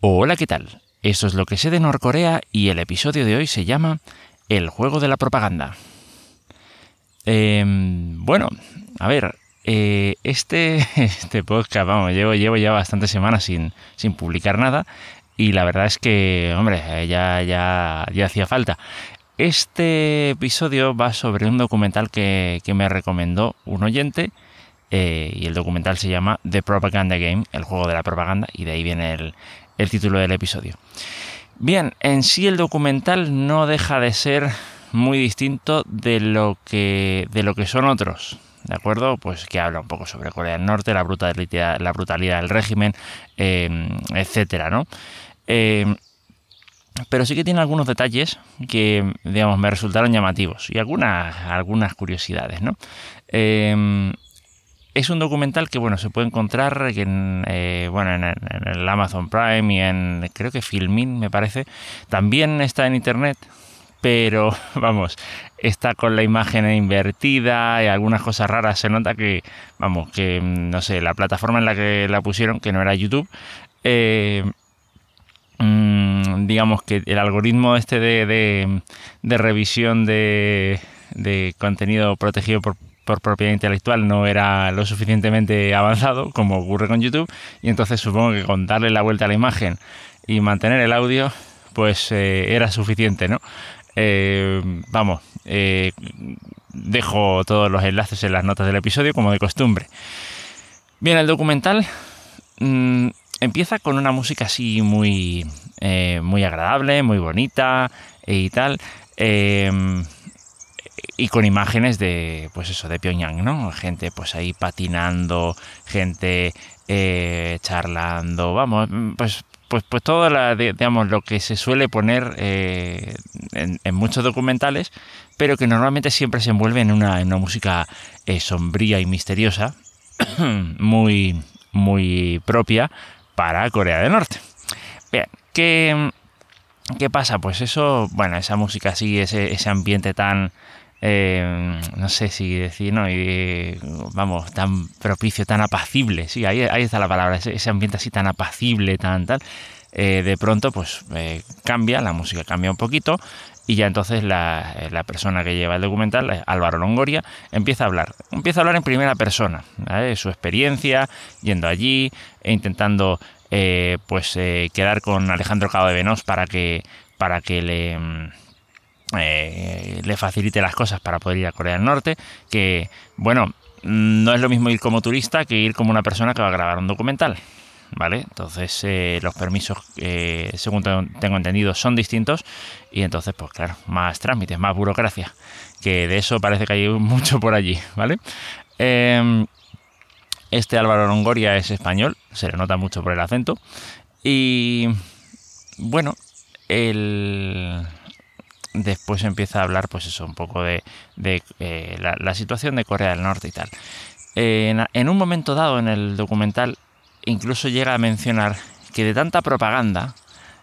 Hola, ¿qué tal? Eso es lo que sé de Norcorea y el episodio de hoy se llama El juego de la propaganda. Em, bueno, a ver, eh, este, este podcast, vamos, llevo, llevo ya bastantes semanas sin, sin publicar nada y la verdad es que, hombre, ya, ya, ya hacía falta. Este episodio va sobre un documental que, que me recomendó un oyente eh, y el documental se llama The Propaganda Game, el juego de la propaganda, y de ahí viene el, el título del episodio. Bien, en sí el documental no deja de ser muy distinto de lo que, de lo que son otros. ¿De acuerdo? Pues que habla un poco sobre Corea del Norte, la brutalidad, la brutalidad del régimen, eh, etcétera, ¿no? Eh, pero sí que tiene algunos detalles que, digamos, me resultaron llamativos y algunas, algunas curiosidades, ¿no? Eh, es un documental que bueno se puede encontrar en, eh, bueno, en, el Amazon Prime y en creo que Filmin me parece. También está en internet, pero vamos, está con la imagen invertida y algunas cosas raras. Se nota que, vamos, que mm, no sé, la plataforma en la que la pusieron, que no era YouTube, eh, mm, digamos que el algoritmo este de, de, revisión de, de contenido protegido por por propiedad intelectual no era lo suficientemente avanzado como ocurre con YouTube y entonces supongo que con darle la vuelta a la imagen y mantener el audio pues eh, era suficiente, ¿no? Eh, vamos, eh, dejo todos los enlaces en las notas del episodio como de costumbre. Bien, el documental mm, empieza con una música así muy, muy agradable, muy bonita y tal y con imágenes de, pues eso, de Pyongyang, ¿no? Gente pues ahí patinando, gente eh, charlando, vamos, pues, pues, pues todo la, digamos, lo que se suele poner eh, en, muchos documentales, pero que normalmente siempre se envuelve en una, música eh, sombría y misteriosa, muy, muy propia para Corea del Norte. Bien, ¿qué, ¿qué pasa? Pues eso, bueno, esa música así, ese, ese ambiente tan eh, no sé si decir, ¿no? Y, vamos, tan propicio, tan apacible, sí, ahí, ahí está la palabra, ese, ambiente así tan apacible, tan tal, eh, de pronto pues eh, cambia, la música cambia un poquito y ya entonces la, la, persona que lleva el documental, Álvaro Longoria, empieza a hablar, empieza a hablar en primera persona, su experiencia, yendo allí e intentando pues quedar con Alejandro Cabo de Venos para que, para que le eh, le facilite las cosas para poder ir a Corea del Norte, que bueno, no es lo mismo ir como turista que ir como una persona que va a grabar un documental. ¿Vale? Entonces eh, los permisos, eh, según tengo entendido, son distintos y entonces, pues claro, más trámites, más burocracia, que de eso parece que hay mucho por allí, ¿vale? Em, este Álvaro Longoria es español, se le nota mucho por el acento y bueno, el, después empieza a hablar, pues eso, un poco de, eh, la, situación de Corea del Norte y tal. en, un momento dado en el documental, incluso llega a mencionar que de tanta propaganda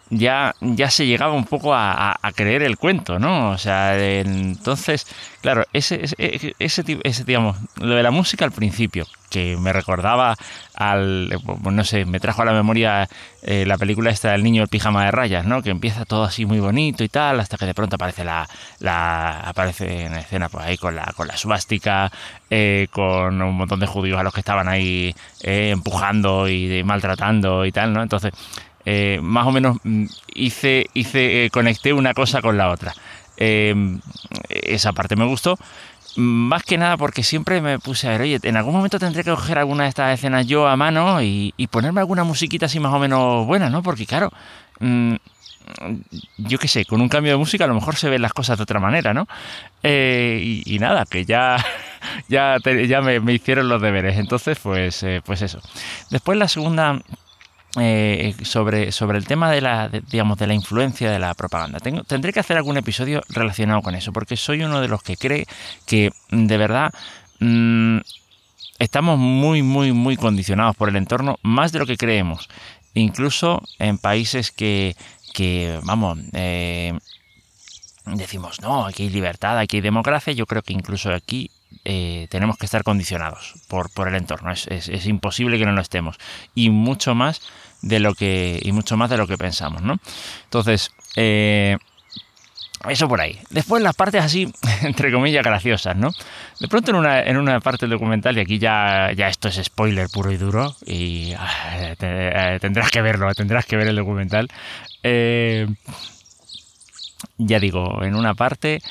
ya, ya se llegaba un poco a, creer el cuento, ¿no? O sea, entonces, claro, ese, ese, ese, ese, digamos, lo de la música al principio, que me recordaba al, no sé, me trajo a la memoria eh, la película esta del niño el pijama de rayas, ¿no? Que empieza todo así muy bonito y tal, hasta que de pronto aparece la, la aparece en escena pues ahí con la, con la suástica, eh, con un montón de judíos a los que estaban ahí eh, empujando y maltratando y tal, ¿no? Entonces, eh, más o menos mm, hice, hice eh, conecté una cosa con la otra. Em, esa parte me gustó. Más que nada porque siempre me puse a ver, oye, en algún momento tendré que coger alguna de estas escenas yo a mano y, ponerme alguna musiquita así más o menos buena, ¿no? Porque claro, mm, yo qué sé, con un cambio de música a lo mejor se ven las cosas de otra manera, ¿no? Eh, y, nada, que ya, ya, ya me, hicieron los deberes. Entonces, pues, pues eso. Después la segunda eh, sobre, sobre el tema de la, digamos, de la influencia de la propaganda. Tendré que hacer algún episodio relacionado con eso, porque soy uno de los que cree que de verdad mm, estamos muy, muy, muy condicionados por el entorno, más de lo que creemos. Incluso en países que, que vamos, eh, decimos, no, aquí hay libertad, aquí hay democracia, yo creo que incluso aquí eh, tenemos que estar condicionados por, por el entorno. Es, es, imposible que no lo estemos. Y mucho más de lo que, y mucho más de lo que pensamos, ¿no? Entonces, eh, eso por ahí. Después las partes así, entre comillas, graciosas, ¿no? De pronto en una, en una parte del documental, y aquí ya, ya esto es spoiler puro y duro, y ah, eh, tendrás que verlo, tendrás que ver el documental. Ya digo, en una parte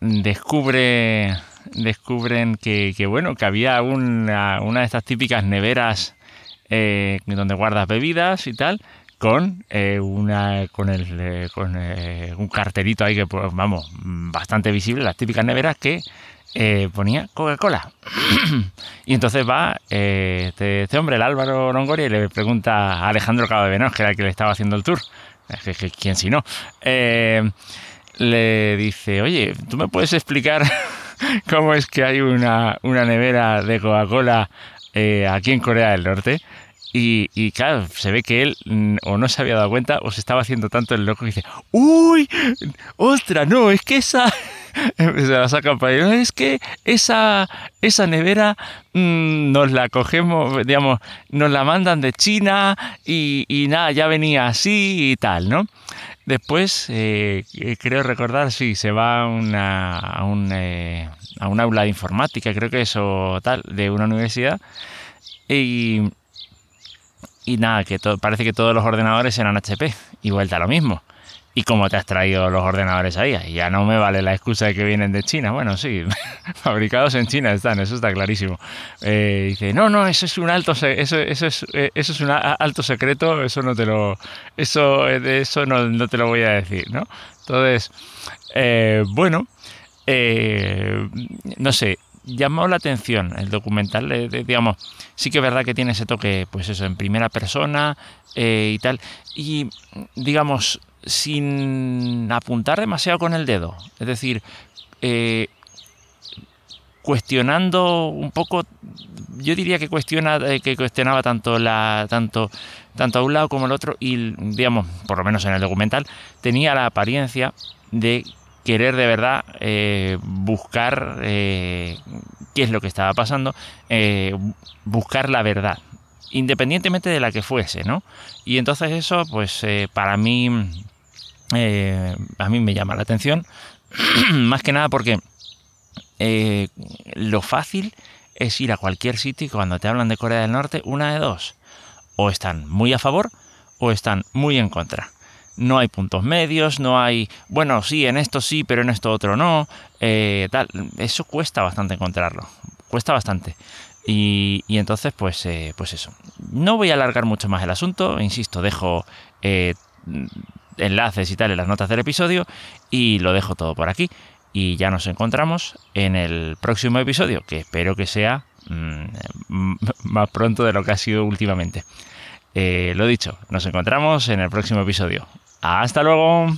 descubre, descubren que, bueno, que había una, una de estas típicas neveras donde guardas bebidas y tal, con eh, una con el eh, con eh, un carterito ahí que pues, vamos bastante visible las típicas neveras que ponía Coca-Cola. Y entonces va este, este, hombre el Álvaro Longoria y le pregunta a Alejandro Cabavenos que era el que le estaba haciendo el tour. Quién si no le dice oye tú me puedes explicar cómo es que hay una, una nevera de Coca-Cola aquí en Corea del Norte y, claro, se ve que él mm, o no se había dado cuenta o se estaba haciendo tanto el loco que dice, ¡Uy! ¡Ostras! No, es que esa... se la sacan para ahí. Es que esa, esa nevera mm, nos la cogemos, digamos, nos la mandan de China y, nada, ya venía así y tal, ¿no? Después, eh, creo recordar, sí, se va a, una, un, eh, a un aula de informática, creo que eso tal, de una universidad. Y, y nada, que parece que todos los ordenadores eran HP y vuelta a lo mismo. ¿Y cómo te has traído los ordenadores ahí? Ya no me vale la excusa de que vienen de China. Bueno, sí, fabricados en China están, eso está clarísimo. Eh, dice, no, no, eso es un alto, eso, eso es, eh, eso es un alto secreto, eso no te lo, eso, eh, eso no, te lo voy a decir, ¿no? Entonces, bueno, no sé, llamó la atención el documental, digamos, sí que es verdad que tiene ese toque, pues eso, en primera persona y tal, y digamos, sin apuntar demasiado con el dedo, es decir, eh, cuestionando un poco, yo diría que cuestiona, eh, que cuestionaba tanto la, tanto, tanto a un lado como al otro, y digamos, por lo menos en el documental, tenía la apariencia de querer de verdad eh, buscar qué es lo que estaba pasando, buscar la verdad, independientemente de la que fuese, ¿no? Y entonces eso, pues para mí, a mí me llama la atención, más que nada porque lo fácil es ir a cualquier sitio y cuando te hablan de Corea del Norte, una de dos, o están muy a favor o están muy en contra no hay puntos medios, no hay, bueno, sí, en esto sí, pero en esto otro no, eh, tal, eso cuesta bastante encontrarlo, cuesta bastante. Y, entonces, pues, eh, pues eso. No voy a alargar mucho más el asunto, insisto, dejo eh, enlaces y tal en las notas del episodio y lo dejo todo por aquí. Y ya nos encontramos en el próximo episodio, que espero que sea mm, más pronto de lo que ha sido últimamente. lo dicho, nos encontramos en el próximo episodio. Hasta luego.